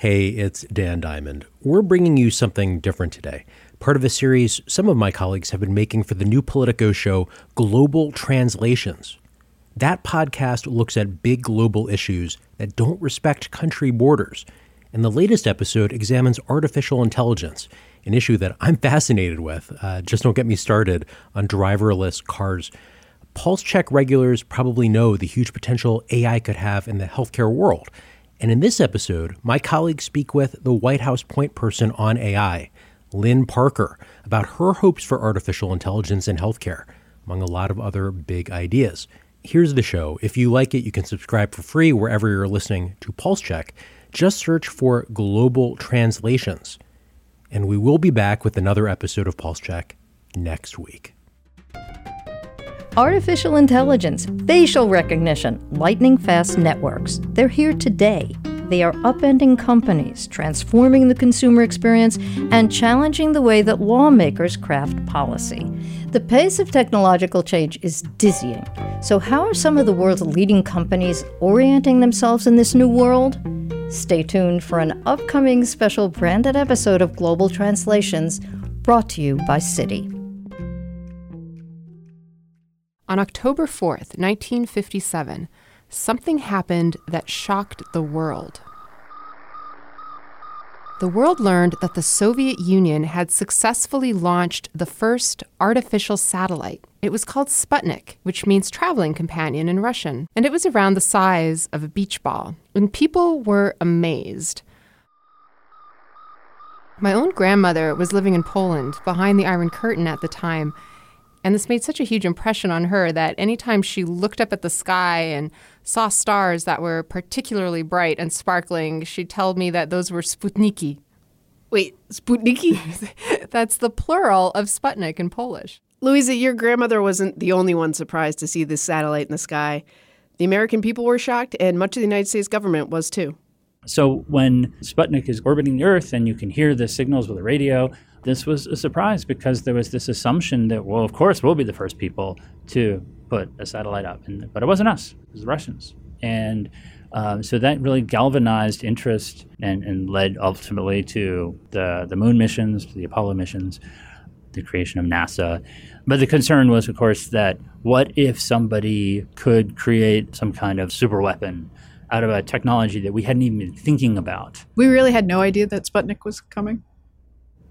Hey, it's Dan Diamond. We're bringing you something different today. Part of a series some of my colleagues have been making for the new Politico show, Global Translations. That podcast looks at big global issues that don't respect country borders. And the latest episode examines artificial intelligence, an issue that I'm fascinated with. Uh, just don't get me started on driverless cars. Pulse check regulars probably know the huge potential AI could have in the healthcare world. And in this episode, my colleagues speak with the White House point person on AI, Lynne Parker, about her hopes for artificial intelligence in healthcare, among a lot of other big ideas. Here's the show. If you like it, you can subscribe for free wherever you're listening to Pulse Check. Just search for Global Translations. And we will be back with another episode of Pulse Check next week. Artificial intelligence, facial recognition, lightning fast networks. They're here today. They are upending companies, transforming the consumer experience, and challenging the way that lawmakers craft policy. The pace of technological change is dizzying. So, how are some of the world's leading companies orienting themselves in this new world? Stay tuned for an upcoming special branded episode of Global Translations brought to you by Citi. On October 4th, 1957, something happened that shocked the world. The world learned that the Soviet Union had successfully launched the first artificial satellite. It was called Sputnik, which means traveling companion in Russian, and it was around the size of a beach ball. And people were amazed. My own grandmother was living in Poland behind the Iron Curtain at the time, and this made such a huge impression on her that anytime she looked up at the sky and saw stars that were particularly bright and sparkling, she'd tell me that those were Sputniki. Wait, Sputniki? That's the plural of Sputnik in Polish. Luiza, your grandmother wasn't the only one surprised to see this satellite in the sky. The American people were shocked, and much of the United States government was too. So when Sputnik is orbiting the Earth and you can hear the signals with the radio, this was a surprise because there was this assumption that, well, of course, we'll be the first people to put a satellite up. And, but it wasn't us, it was the Russians. And um, so that really galvanized interest and, and, led ultimately to the, the moon missions, to the Apollo missions, the creation of NASA. But the concern was, of course, that what if somebody could create some kind of super weapon out of a technology that we hadn't even been thinking about? We really had no idea that Sputnik was coming.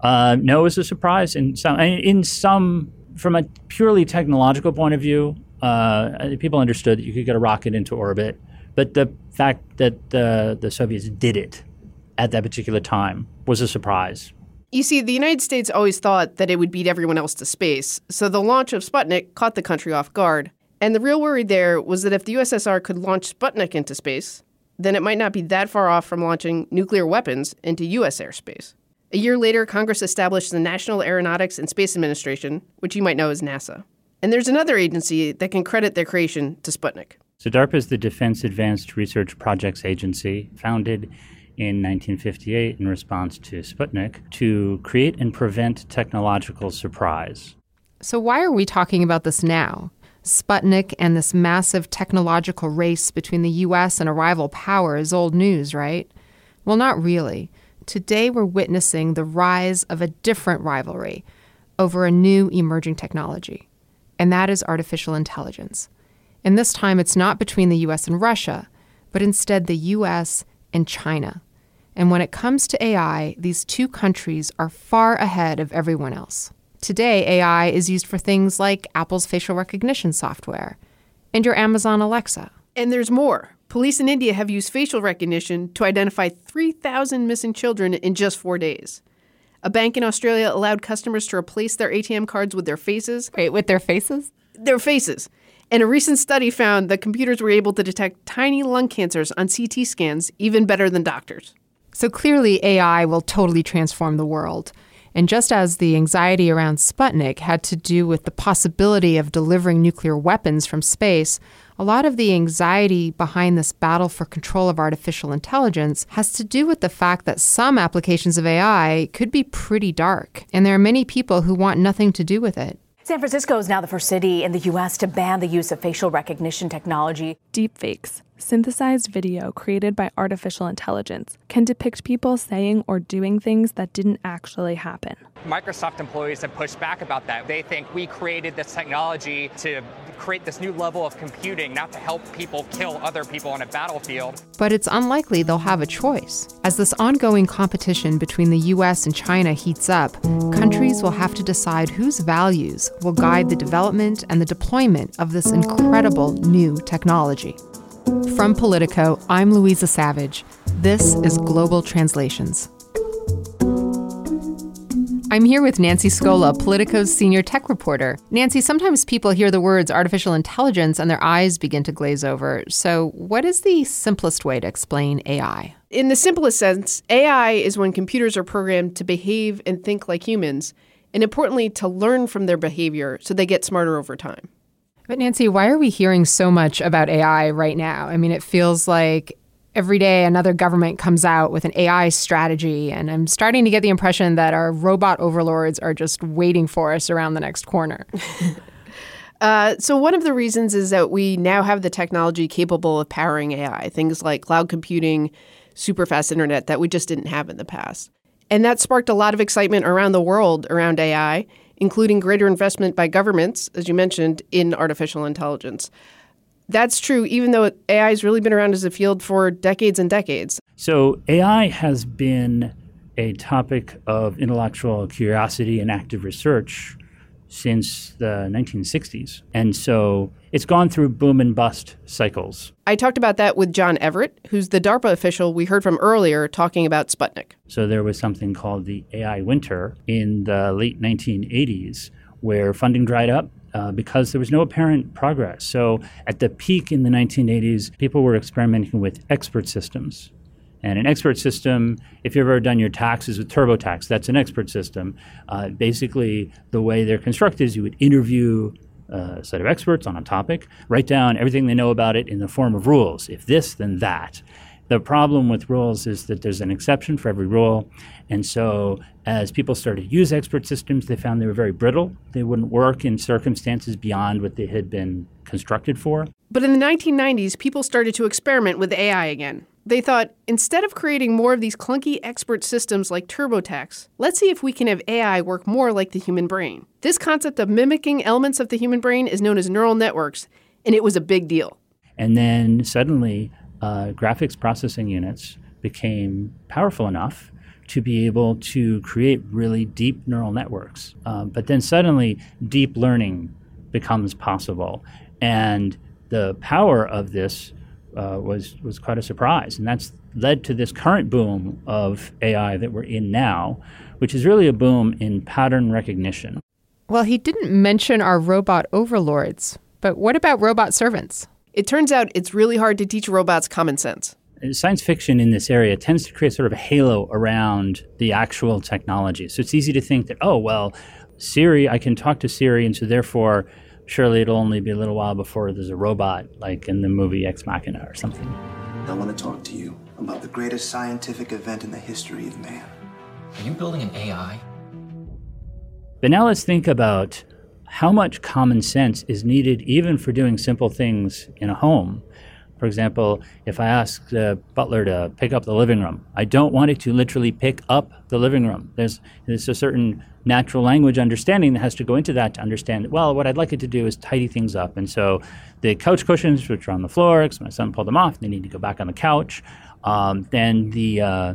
Uh, no, it was a surprise in some. In some, from a purely technological point of view, uh, people understood that you could get a rocket into orbit, but the fact that the the Soviets did it at that particular time was a surprise. You see, the United States always thought that it would beat everyone else to space, so the launch of Sputnik caught the country off guard. And the real worry there was that if the USSR could launch Sputnik into space, then it might not be that far off from launching nuclear weapons into U.S. airspace. A year later, Congress established the National Aeronautics and Space Administration, which you might know as NASA. And there's another agency that can credit their creation to Sputnik. So DARPA is the Defense Advanced Research Projects Agency, founded in 1958 in response to Sputnik to create and prevent technological surprise. So, why are we talking about this now? Sputnik and this massive technological race between the US and a rival power is old news, right? Well, not really. Today, we're witnessing the rise of a different rivalry over a new emerging technology, and that is artificial intelligence. And this time, it's not between the US and Russia, but instead the US and China. And when it comes to AI, these two countries are far ahead of everyone else. Today, AI is used for things like Apple's facial recognition software and your Amazon Alexa. And there's more. Police in India have used facial recognition to identify 3,000 missing children in just four days. A bank in Australia allowed customers to replace their ATM cards with their faces. Wait, with their faces? Their faces. And a recent study found that computers were able to detect tiny lung cancers on CT scans even better than doctors. So clearly, AI will totally transform the world. And just as the anxiety around Sputnik had to do with the possibility of delivering nuclear weapons from space, a lot of the anxiety behind this battle for control of artificial intelligence has to do with the fact that some applications of AI could be pretty dark, and there are many people who want nothing to do with it. San Francisco is now the first city in the U.S. to ban the use of facial recognition technology. Deepfakes synthesized video created by artificial intelligence can depict people saying or doing things that didn't actually happen. Microsoft employees have pushed back about that. They think we created this technology to create this new level of computing, not to help people kill other people on a battlefield. But it's unlikely they'll have a choice. As this ongoing competition between the US and China heats up, countries will have to decide whose values will guide the development and the deployment of this incredible new technology. From Politico, I'm Luiza Savage. This is Global Translations. I'm here with Nancy Scola, Politico's senior tech reporter. Nancy, sometimes people hear the words artificial intelligence and their eyes begin to glaze over. So, what is the simplest way to explain AI? In the simplest sense, AI is when computers are programmed to behave and think like humans, and importantly, to learn from their behavior so they get smarter over time. But, Nancy, why are we hearing so much about AI right now? I mean, it feels like every day another government comes out with an AI strategy, and I'm starting to get the impression that our robot overlords are just waiting for us around the next corner. uh, so, one of the reasons is that we now have the technology capable of powering AI, things like cloud computing, super fast internet that we just didn't have in the past. And that sparked a lot of excitement around the world around AI, including greater investment by governments, as you mentioned, in artificial intelligence that's true, even though AI has really been around as a field for decades and decades. So, AI has been a topic of intellectual curiosity and active research since the 1960s. And so it's gone through boom and bust cycles. I talked about that with John Everett, who's the DARPA official we heard from earlier talking about Sputnik. So there was something called the AI winter in the late 1980s where funding dried up uh, because there was no apparent progress. So at the peak in the 1980s, people were experimenting with expert systems. And an expert system, if you've ever done your taxes with TurboTax, that's an expert system. Uh, basically, the way they're constructed is you would interview a set of experts on a topic, write down everything they know about it in the form of rules. If this, then that. The problem with rules is that there's an exception for every rule. And so as people started to use expert systems, they found they were very brittle. They wouldn't work in circumstances beyond what they had been constructed for. But in the 1990s, people started to experiment with AI again. They thought, instead of creating more of these clunky expert systems like TurboTax, let's see if we can have AI work more like the human brain. This concept of mimicking elements of the human brain is known as neural networks, and it was a big deal. And then suddenly, uh, graphics processing units became powerful enough to be able to create really deep neural networks. Um, but then suddenly, deep learning becomes possible. And the power of this uh, was, was quite a surprise. And that's led to this current boom of AI that we're in now, which is really a boom in pattern recognition. Well, he didn't mention our robot overlords, but what about robot servants? It turns out it's really hard to teach robots common sense. Science fiction in this area tends to create sort of a halo around the actual technology. So it's easy to think that, oh, well, Siri, I can talk to Siri, and so therefore, surely it'll only be a little while before there's a robot, like in the movie Ex Machina or something. I want to talk to you about the greatest scientific event in the history of man. Are you building an AI? But now let's think about how much common sense is needed even for doing simple things in a home. For example, if I ask the butler to pick up the living room, I don't want it to literally pick up the living room. There's, there's a certain natural language understanding that has to go into that to understand, well, what I'd like it to do is tidy things up. And so the couch cushions, which are on the floor, because my son pulled them off, they need to go back on the couch. Um, then the uh,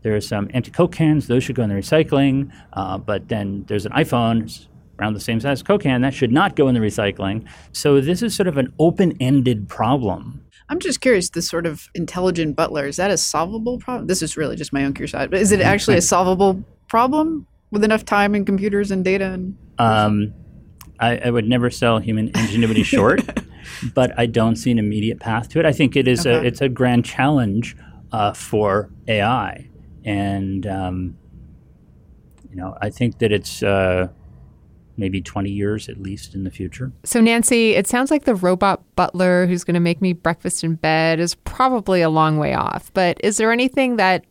there are some empty Coke cans; those should go in the recycling. Uh, but then there's an iPhone around the same size as Coke can. That should not go in the recycling. So this is sort of an open-ended problem. I'm just curious, this sort of intelligent butler, is that a solvable problem? This is really just my own curiosity, but is it actually a solvable problem with enough time and computers and data? And um, I, I, would never sell human ingenuity short, but I don't see an immediate path to it. I think it is okay. a, it's a grand challenge uh, for AI, and um, you know I think that it's uh, maybe 20 years at least in the future. So, Nancy, it sounds like the robot butler who's going to make me breakfast in bed is probably a long way off. But is there anything that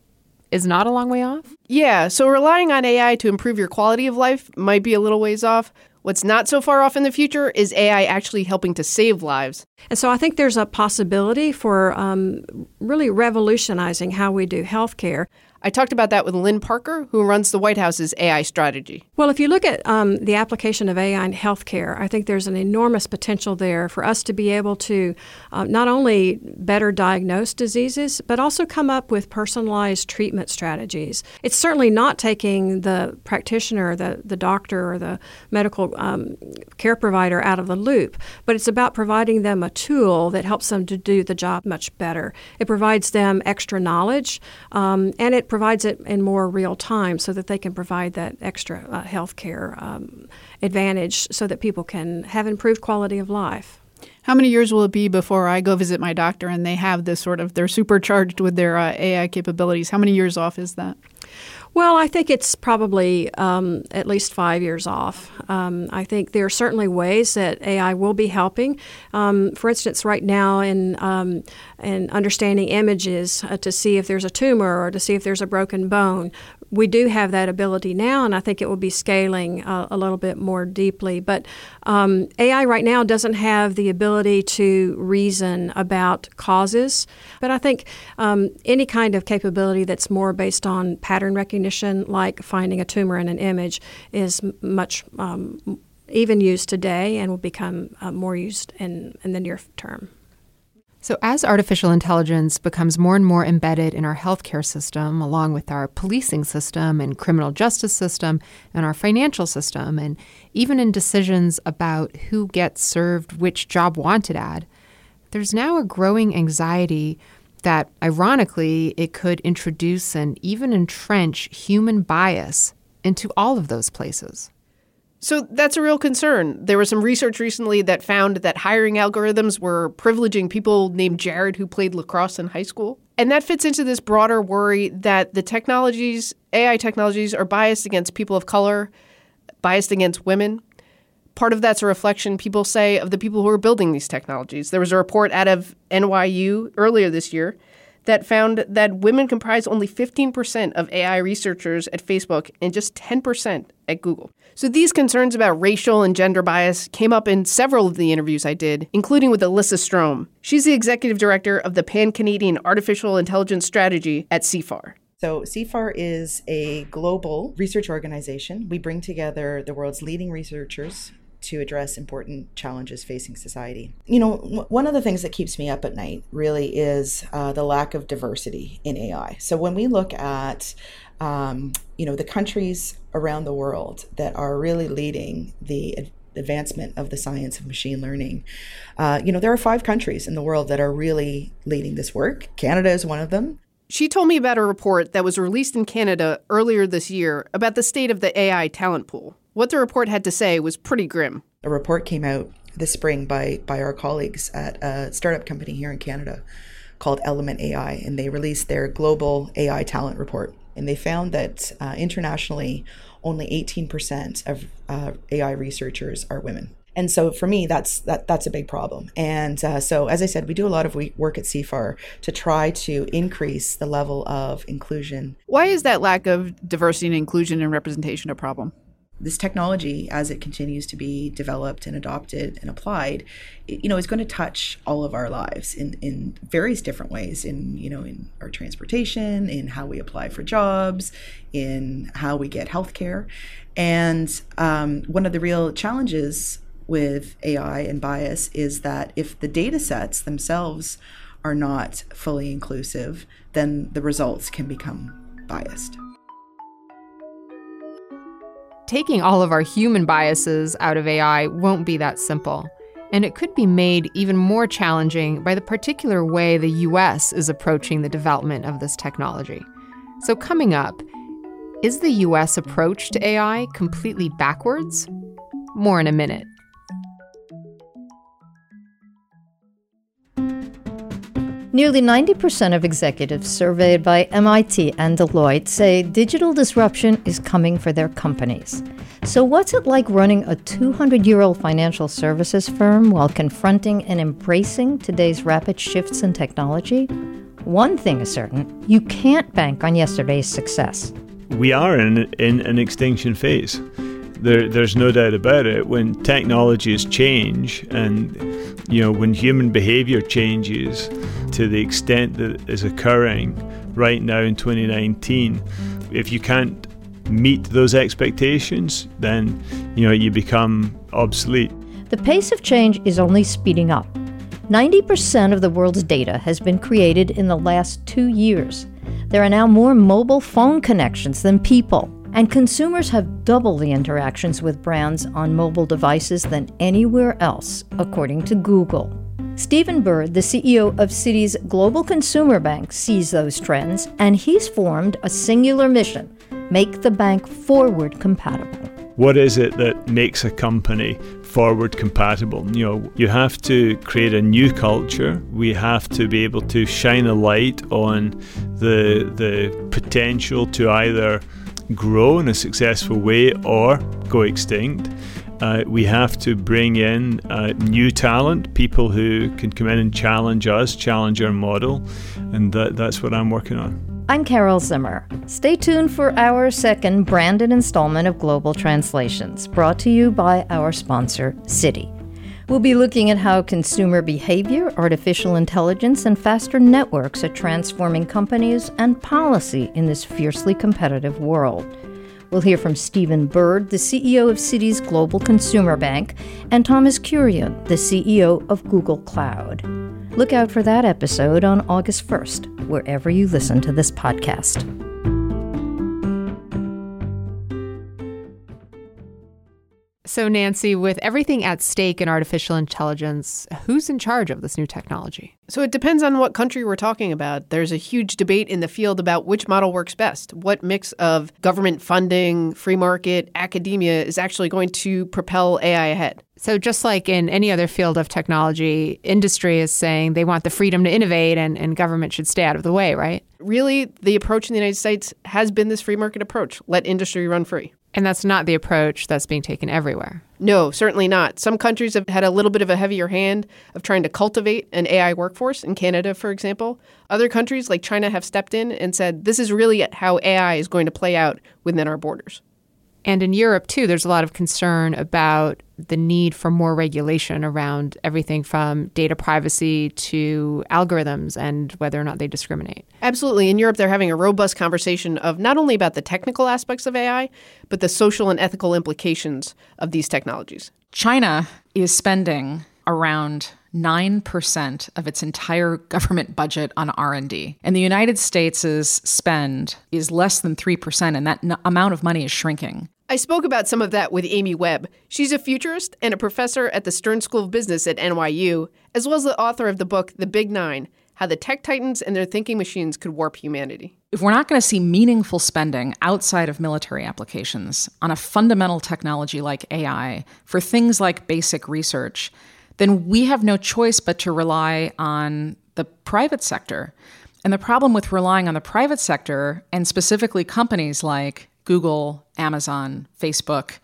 is not a long way off? Yeah. So, relying on AI to improve your quality of life might be a little ways off. What's not so far off in the future is AI actually helping to save lives. And so I think there's a possibility for um, really revolutionizing how we do healthcare. I talked about that with Lynne Parker, who runs the White House's AI strategy. Well, if you look at um, the application of AI in healthcare, I think there's an enormous potential there for us to be able to um, not only better diagnose diseases, but also come up with personalized treatment strategies. It's certainly not taking the practitioner, the, the doctor, or the medical um, care provider out of the loop, but it's about providing them a tool that helps them to do the job much better. It provides them extra knowledge, um, and it provides it in more real time so that they can provide that extra uh, health care um, advantage so that people can have improved quality of life. How many years will it be before I go visit my doctor and they have this sort of, they're supercharged with their uh, AI capabilities? How many years off is that? Well, I think it's probably um, at least five years off. Um, I think there are certainly ways that AI will be helping. Um, for instance, right now in um, in understanding images uh, to see if there's a tumor or to see if there's a broken bone, we do have that ability now, and I think it will be scaling uh, a little bit more deeply. But um, AI right now doesn't have the ability to reason about causes. But I think um, any kind of capability that's more based on pattern recognition, like finding a tumor in an image, is much um, even used today and will become uh, more used in, in the near term. So, as artificial intelligence becomes more and more embedded in our healthcare system, along with our policing system and criminal justice system and our financial system, and even in decisions about who gets served which job wanted ad, there's now a growing anxiety that, ironically, it could introduce and even entrench human bias into all of those places. So that's a real concern. There was some research recently that found that hiring algorithms were privileging people named Jared who played lacrosse in high school. And that fits into this broader worry that the technologies, AI technologies, are biased against people of color, biased against women. Part of that's a reflection, people say, of the people who are building these technologies. There was a report out of NYU earlier this year that found that women comprise only 15% of AI researchers at Facebook and just 10% at Google. So these concerns about racial and gender bias came up in several of the interviews I did, including with Elissa Strome. She's the executive director of the Pan Canadian Artificial Intelligence Strategy at CIFAR. So, CIFAR is a global research organization. We bring together the world's leading researchers to address important challenges facing society. You know, w- one of the things that keeps me up at night really is uh, the lack of diversity in AI. So when we look at um, you know the countries around the world that are really leading the ad- advancement of the science of machine learning. Uh, you know, there are five countries in the world that are really leading this work. Canada is one of them. She told me about a report that was released in Canada earlier this year about the state of the AI talent pool. What the report had to say was pretty grim. A report came out this spring by by our colleagues at a startup company here in Canada called Element AI, and they released their global AI talent report. And they found that uh, internationally, only 18% of uh, AI researchers are women. And so for me, that's that that's a big problem. And uh, so, as I said, we do a lot of work at CIFAR to try to increase the level of inclusion. Why is that lack of diversity and inclusion and representation a problem? This technology as it continues to be developed and adopted and applied you know is going to touch all of our lives in in various different ways in you know in our transportation in how we apply for jobs in how we get healthcare. And um, one of the real challenges with ai and bias is that if the data sets themselves are not fully inclusive then the results can become biased taking all of our human biases out of AI won't be that simple. And it could be made even more challenging by the particular way the US is approaching the development of this technology. So, coming up, is the US approach to AI completely backwards? More in a minute. Nearly 90% of executives surveyed by MIT and Deloitte say digital disruption is coming for their companies. So, what's it like running a 200 year old financial services firm while confronting and embracing today's rapid shifts in technology? One thing is certain you can't bank on yesterday's success. We are in, in an extinction phase There, there's no doubt about it. When technologies change, and you know, when human behaviour changes to the extent that is occurring right now in 2019, if you can't meet those expectations, then you know you become obsolete. The pace of change is only speeding up. 90% of the world's data has been created in the last two years. There are now more mobile phone connections than people, and consumers have double the interactions with brands on mobile devices than anywhere else, according to Google. Stephen Bird, the CEO of Citi's Global Consumer Bank, sees those trends, and he's formed a singular mission make the bank forward compatible. What is it that makes a company forward compatible? You know, you have to create a new culture. We have to be able to shine a light on the the potential to either grow in a successful way or go extinct. Uh, we have to bring in uh, new talent, people who can come in and challenge us, challenge our model, and that, that's what I'm working on. I'm Carol Zimmer. Stay tuned for our second branded installment of Global Translations, brought to you by our sponsor, Citi. We'll be looking at how consumer behavior, artificial intelligence, and faster networks are transforming companies and policy in this fiercely competitive world. We'll hear from Stephen Bird, the CEO of Citi's Global Consumer Bank, and Thomas Kurian, the CEO of Google Cloud. Look out for that episode on August 1st, wherever you listen to this podcast. So, Nancy, with everything at stake in artificial intelligence, who's in charge of this new technology? So, it depends on what country we're talking about. There's a huge debate in the field about which model works best. What mix of government funding, free market, academia is actually going to propel AI ahead? So, just like in any other field of technology, industry is saying they want the freedom to innovate and, and government should stay out of the way, right? Really, the approach in the United States has been this free market approach let industry run free. And that's not the approach that's being taken everywhere. No, certainly not. Some countries have had a little bit of a heavier hand of trying to cultivate an AI workforce, in Canada, for example. Other countries, like China, have stepped in and said this is really how AI is going to play out within our borders. And in Europe, too, there's a lot of concern about the need for more regulation around everything from data privacy to algorithms and whether or not they discriminate. Absolutely. In Europe, they're having a robust conversation of not only about the technical aspects of AI, but the social and ethical implications of these technologies. China is spending around 9% of its entire government budget on R&D. And the United States' spend is less than 3% and that n- amount of money is shrinking. I spoke about some of that with Amy Webb. She's a futurist and a professor at the Stern School of Business at NYU, as well as the author of the book The Big Nine How the Tech Titans and Their Thinking Machines Could Warp Humanity. If we're not going to see meaningful spending outside of military applications on a fundamental technology like AI for things like basic research, then we have no choice but to rely on the private sector. And the problem with relying on the private sector, and specifically companies like Google, Amazon, Facebook,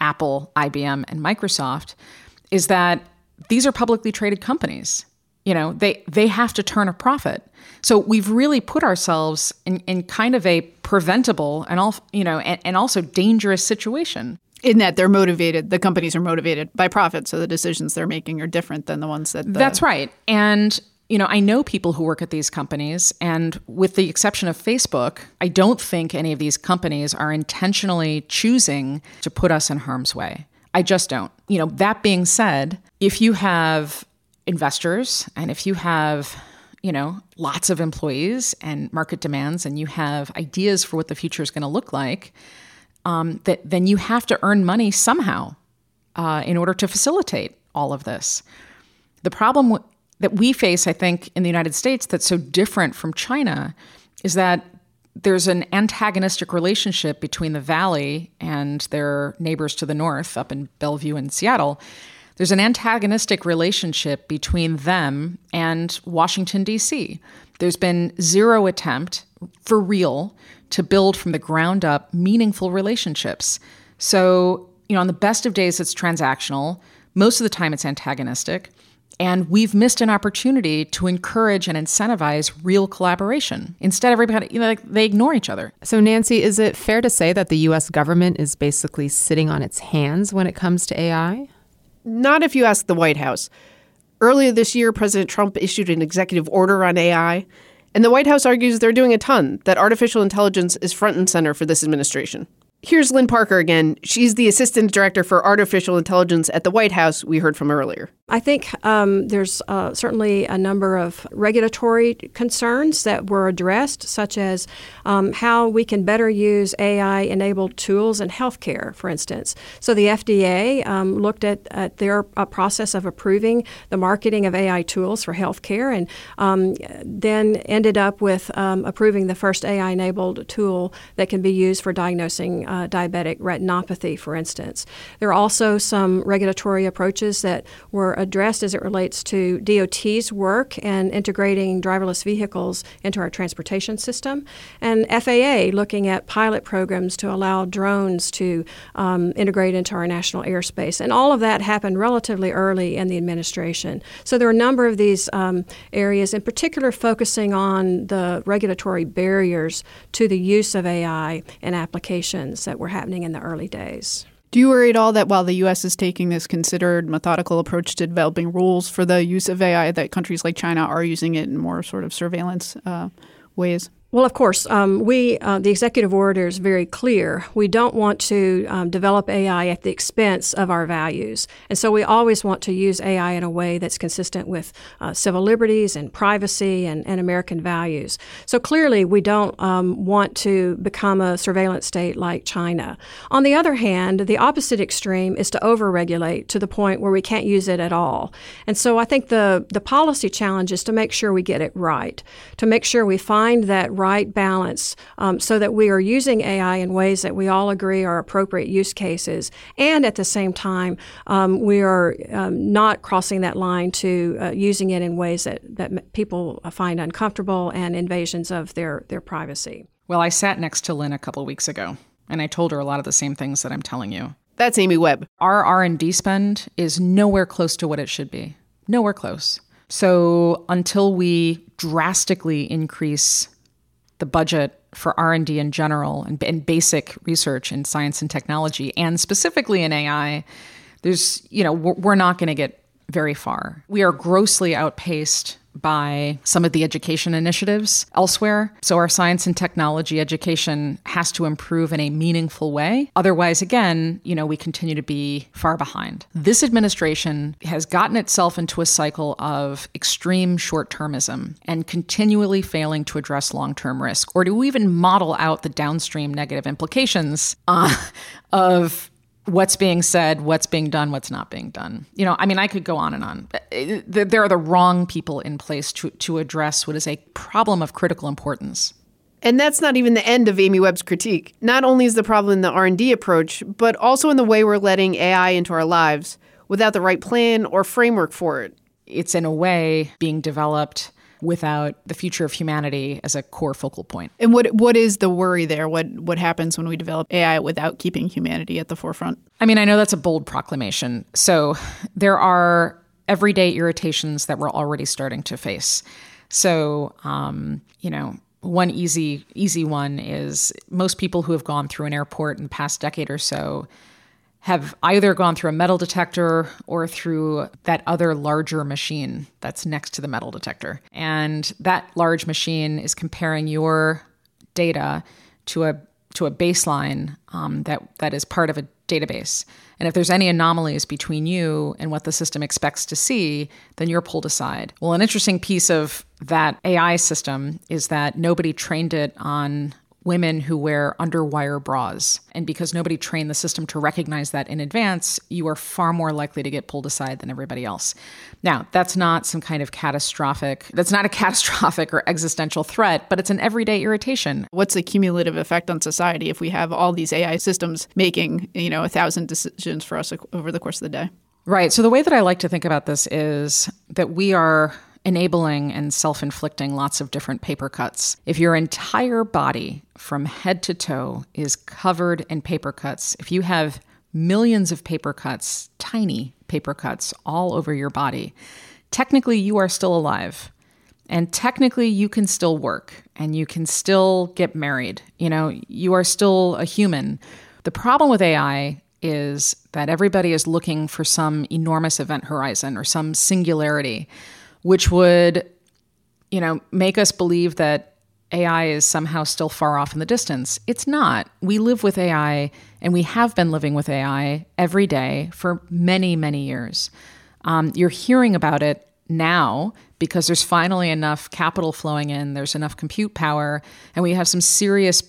Apple, IBM, and Microsoft, is that these are publicly traded companies. You know, they they have to turn a profit. So we've really put ourselves in, in kind of a preventable and all you know and, and also dangerous situation. In that they're motivated, the companies are motivated by profit, so the decisions they're making are different than the ones that. The- That's right, and you know, I know people who work at these companies, and with the exception of Facebook, I don't think any of these companies are intentionally choosing to put us in harm's way. I just don't. You know, that being said, if you have investors and if you have, you know, lots of employees and market demands and you have ideas for what the future is going to look like, um, that then you have to earn money somehow uh, in order to facilitate all of this. The problem that we face, I think, in the United States that's so different from China is that there's an antagonistic relationship between the Valley and their neighbors to the north, up in Bellevue and Seattle. There's an antagonistic relationship between them and Washington, D.C. There's been zero attempt for real to build from the ground up meaningful relationships. So, you know, on the best of days, it's transactional. Most of the time, it's antagonistic. And we've missed an opportunity to encourage and incentivize real collaboration. Instead, everybody, you know, like they ignore each other. So, Nancy, is it fair to say that the US government is basically sitting on its hands when it comes to AI? Not if you ask the White House. Earlier this year, President Trump issued an executive order on AI, and the White House argues they're doing a ton, that artificial intelligence is front and center for this administration. Here's Lynne Parker again. She's the Assistant Director for Artificial Intelligence at the White House, we heard from earlier. I think um, there's uh, certainly a number of regulatory concerns that were addressed, such as um, how we can better use AI enabled tools in healthcare, for instance. So the FDA um, looked at, at their uh, process of approving the marketing of AI tools for healthcare and um, then ended up with um, approving the first AI enabled tool that can be used for diagnosing uh, diabetic retinopathy, for instance. There are also some regulatory approaches that were addressed as it relates to DOT's work and integrating driverless vehicles into our transportation system, and FAA looking at pilot programs to allow drones to um, integrate into our national airspace. And all of that happened relatively early in the administration. So there are a number of these um, areas, in particular, focusing on the regulatory barriers to the use of AI in applications that were happening in the early days. Do you worry at all that while the U.S. is taking this considered, methodical approach to developing rules for the use of AI, that countries like China are using it in more sort of surveillance uh, ways? Well, of course, um, we uh, the executive order is very clear. We don't want to um, develop AI at the expense of our values, and so we always want to use AI in a way that's consistent with uh, civil liberties and privacy and, and, American values. So clearly, we don't um, want to become a surveillance state like China. On the other hand, the opposite extreme is to overregulate to the point where we can't use it at all. And so I think the the policy challenge is to make sure we get it right, to make sure we find that right balance um, so that we are using AI in ways that we all agree are appropriate use cases, and at the same time, um, we are um, not crossing that line to uh, using it in ways that, that people find uncomfortable and invasions of their, their privacy. Well, I sat next to Lynne a couple weeks ago, and I told her a lot of the same things that I'm telling you. That's Amy Webb. Our R&D spend is nowhere close to what it should be. Nowhere close. So until we drastically increase the budget for r&d in general and, and, basic research in science and technology and specifically in ai there's you know we're, we're not going to get very far. We are grossly outpaced by some of the education initiatives elsewhere. So, our science and technology education has to improve in a meaningful way. Otherwise, again, you know, we continue to be far behind. This administration has gotten itself into a cycle of extreme short termism and continually failing to address long term risk or to even model out the downstream negative implications uh, of what's being said, what's being done, what's not being done. You know, I mean, I could go on and on. Uh, there are the wrong people in place to, to address what is a problem of critical importance. And that's not even the end of Amy Webb's critique. Not only is the problem in the R&D approach, but also in the way we're letting AI into our lives without the right plan or framework for it. It's in a way being developed without the future of humanity as a core focal point. And what what is the worry there? What what happens when we develop AI without keeping humanity at the forefront? I mean, I know that's a bold proclamation. So there are everyday irritations that we're already starting to face. So, um, you know, one easy easy one is most people who have gone through an airport in the past decade or so have either gone through a metal detector or through that other larger machine that's next to the metal detector. And that large machine is comparing your data to a to a baseline um, that that is part of a database. And if there's any anomalies between you and what the system expects to see, then you're pulled aside. Well, an interesting piece of that AI system is that nobody trained it on women who wear underwire bras. And because nobody trained the system to recognize that in advance, you are far more likely to get pulled aside than everybody else. Now, that's not some kind of catastrophic, that's not a catastrophic or existential threat, but it's an everyday irritation. What's the cumulative effect on society if we have all these AI systems making, you know, a thousand decisions for us over the course of the day? Right. So the way that I like to think about this is that we are enabling and self inflicting lots of different paper cuts. If your entire body from head to toe is covered in paper cuts, if you have millions of paper cuts, tiny paper cuts all over your body, technically you are still alive. And technically you can still work and you can still get married. You know, you are still a human. The problem with AI is that everybody is looking for some enormous event horizon or some singularity, which would, you know, make us believe that AI is somehow still far off in the distance. It's not. We live with AI and we have been living with AI every day for many, many years. Um, you're hearing about it now because there's finally enough capital flowing in, there's enough compute power, and we have some serious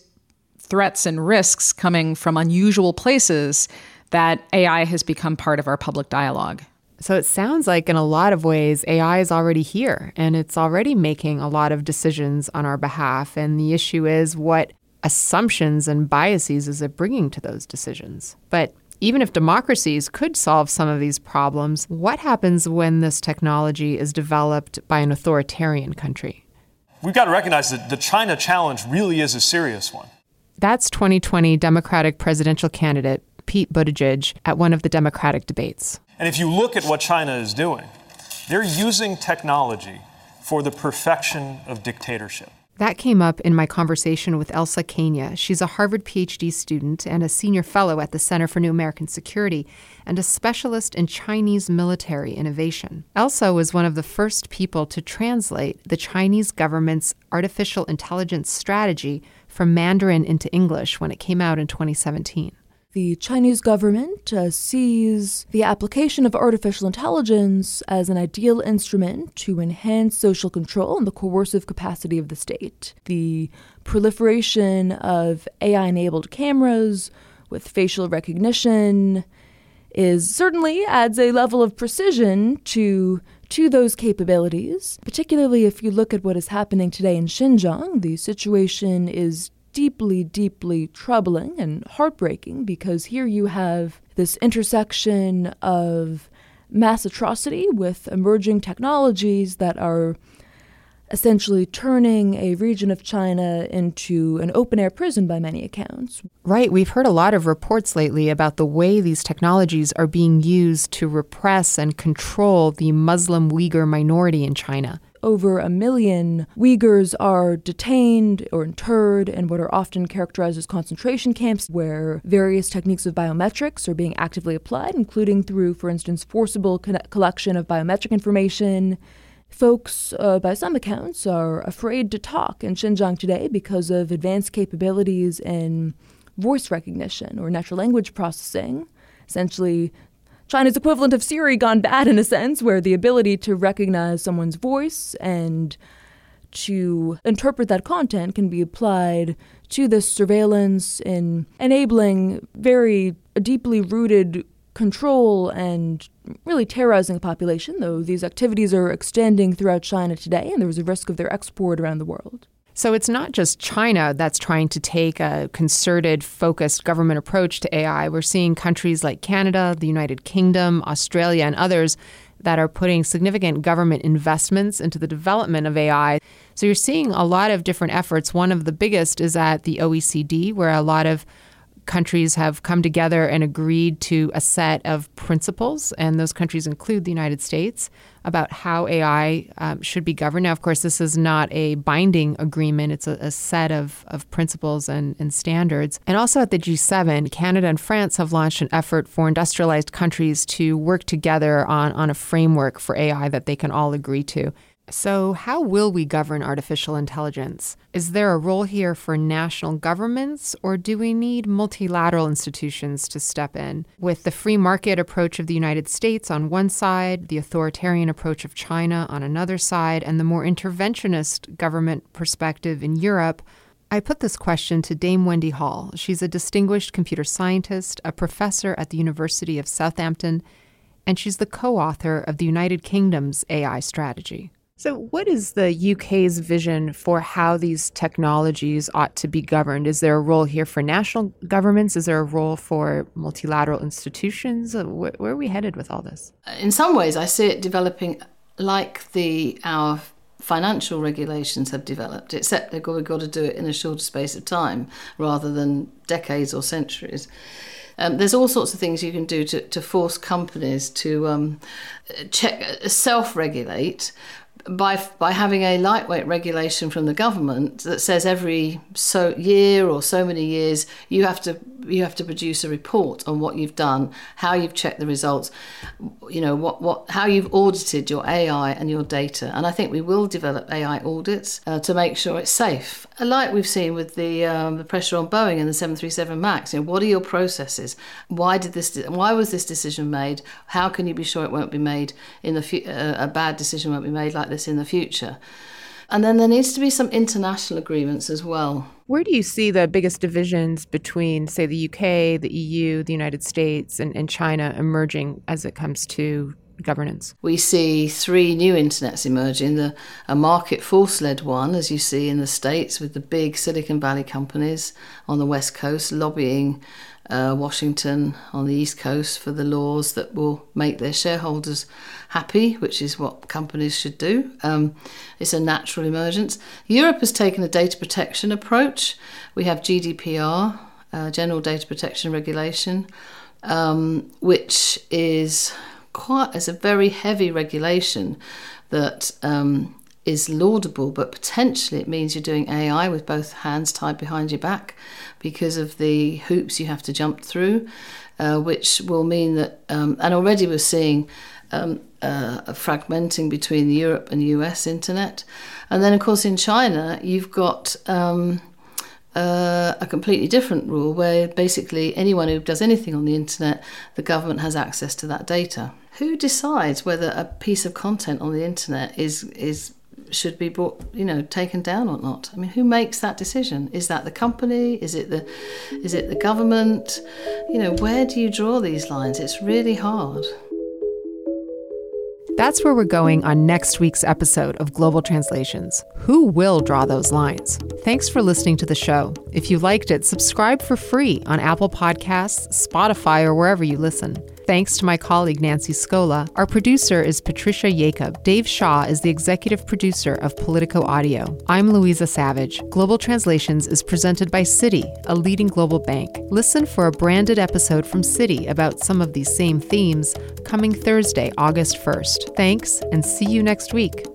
threats and risks coming from unusual places that AI has become part of our public dialogue. So it sounds like, in a lot of ways, AI is already here and it's already making a lot of decisions on our behalf. And the issue is what assumptions and biases is it bringing to those decisions? But even if democracies could solve some of these problems, what happens when this technology is developed by an authoritarian country? We've got to recognize that the China challenge really is a serious one. That's 2020 Democratic presidential candidate Pete Buttigieg at one of the Democratic debates. And if you look at what China is doing, they're using technology for the perfection of dictatorship. That came up in my conversation with Elsa Kania. She's a Harvard PhD student and a senior fellow at the Center for New American Security and a specialist in Chinese military innovation. Elsa was one of the first people to translate the Chinese government's artificial intelligence strategy from Mandarin into English when it came out in 2017 the Chinese government uh, sees the application of artificial intelligence as an ideal instrument to enhance social control and the coercive capacity of the state. The proliferation of AI enabled cameras with facial recognition is certainly adds a level of precision to to those capabilities particularly if you look at what is happening today in Xinjiang the situation is deeply, deeply troubling and heartbreaking because here you have this intersection of mass atrocity with emerging technologies that are essentially turning a region of China into an open air prison by many accounts. Right. We've heard a lot of reports lately about the way these technologies are being used to repress and control the Muslim Uyghur minority in China over a million Uyghurs are detained or interred in what are often characterized as concentration camps, where various techniques of biometrics are being actively applied, including through, for instance, forcible collection of biometric information. Folks, uh, by some accounts, are afraid to talk in Xinjiang today because of advanced capabilities in voice recognition or natural language processing, essentially China's equivalent of Siri gone bad in a sense, where the ability to recognize someone's voice and to interpret that content can be applied to this surveillance in enabling very deeply rooted control and really terrorizing a population, though these activities are extending throughout China today, and there is a risk of their export around the world. So it's not just China that's trying to take a concerted, focused government approach to AI. We're seeing countries like Canada, the United Kingdom, Australia, and others that are putting significant government investments into the development of AI. So you're seeing a lot of different efforts. One of the biggest is at the OECD, where a lot of countries have come together and agreed to a set of principles, and those countries include the United States, about how AI um, should be governed. Now, of course, this is not a binding agreement, it's a, a set of, of principles and, and standards. And also at the G7, Canada and France have launched an effort for industrialized countries to work together on, on a framework for AI that they can all agree to. So, how will we govern artificial intelligence? Is there a role here for national governments, or do we need multilateral institutions to step in? With the free market approach of the United States on one side, the authoritarian approach of China on another side, and the more interventionist government perspective in Europe, I put this question to Dame Wendy Hall. She's a distinguished computer scientist, a professor at the University of Southampton, and she's the co author of the United Kingdom's AI strategy. So, what is the UK's vision for how these technologies ought to be governed? Is there a role here for national governments? Is there a role for multilateral institutions? Uh, where, are we headed with all this? In some ways, I see it developing like the our financial regulations have developed, except we've got to do it in a shorter space of time rather than decades or centuries. Um, there's all sorts of things you can do to, to force companies to um, check, self regulate by by having a lightweight regulation from the government that says every so year or so many years you have to you have to produce a report on what you've done, how you've checked the results, you know what what how you've audited your AI and your data. And I think we will develop AI audits uh, to make sure it's safe, like we've seen with the um, the pressure on Boeing and the 737 Max. You know, what are your processes? Why did this? Why was this decision made? How can you be sure it won't be made in the fu- uh, a bad decision won't be made like this in the future? And then there needs to be some international agreements as well. Where do you see the biggest divisions between, say, the UK, the EU, the United States, and, and China emerging as it comes to governance? We see three new internets emerging the, a market force led one, as you see in the States, with the big Silicon Valley companies on the West Coast lobbying uh, Washington on the East Coast for the laws that will make their shareholders happy, which is what companies should do. Um, it's a natural emergence. Europe has taken a data protection approach. We have GDPR, uh, General Data Protection Regulation, um, which is quite as a very heavy regulation that um, is laudable, but potentially it means you're doing AI with both hands tied behind your back because of the hoops you have to jump through, uh, which will mean that, um, and already we're seeing um, uh, a fragmenting between the Europe and US internet. And then, of course, in China, you've got. Um, uh, a completely different rule where basically anyone who does anything on the internet, the government has access to that data. Who decides whether a piece of content on the internet is is should be brought, you know, taken down or not. I mean, who makes that decision? Is that the company? Is it the, is it the government? You know, where do you draw these lines? It's really hard. That's where we're going on next week's episode of Global Translations. Who will draw those lines? Thanks for listening to the show. If you liked it, subscribe for free on Apple Podcasts, Spotify, or wherever you listen. Thanks to my colleague Nancy Scola. Our producer is Patricia Jacob. Dave Shaw is the executive producer of Politico Audio. I'm Luiza Savage. Global Translations is presented by Citi, a leading global bank. Listen for a branded episode from Citi about some of these same themes coming Thursday, August 1st. Thanks, and see you next week.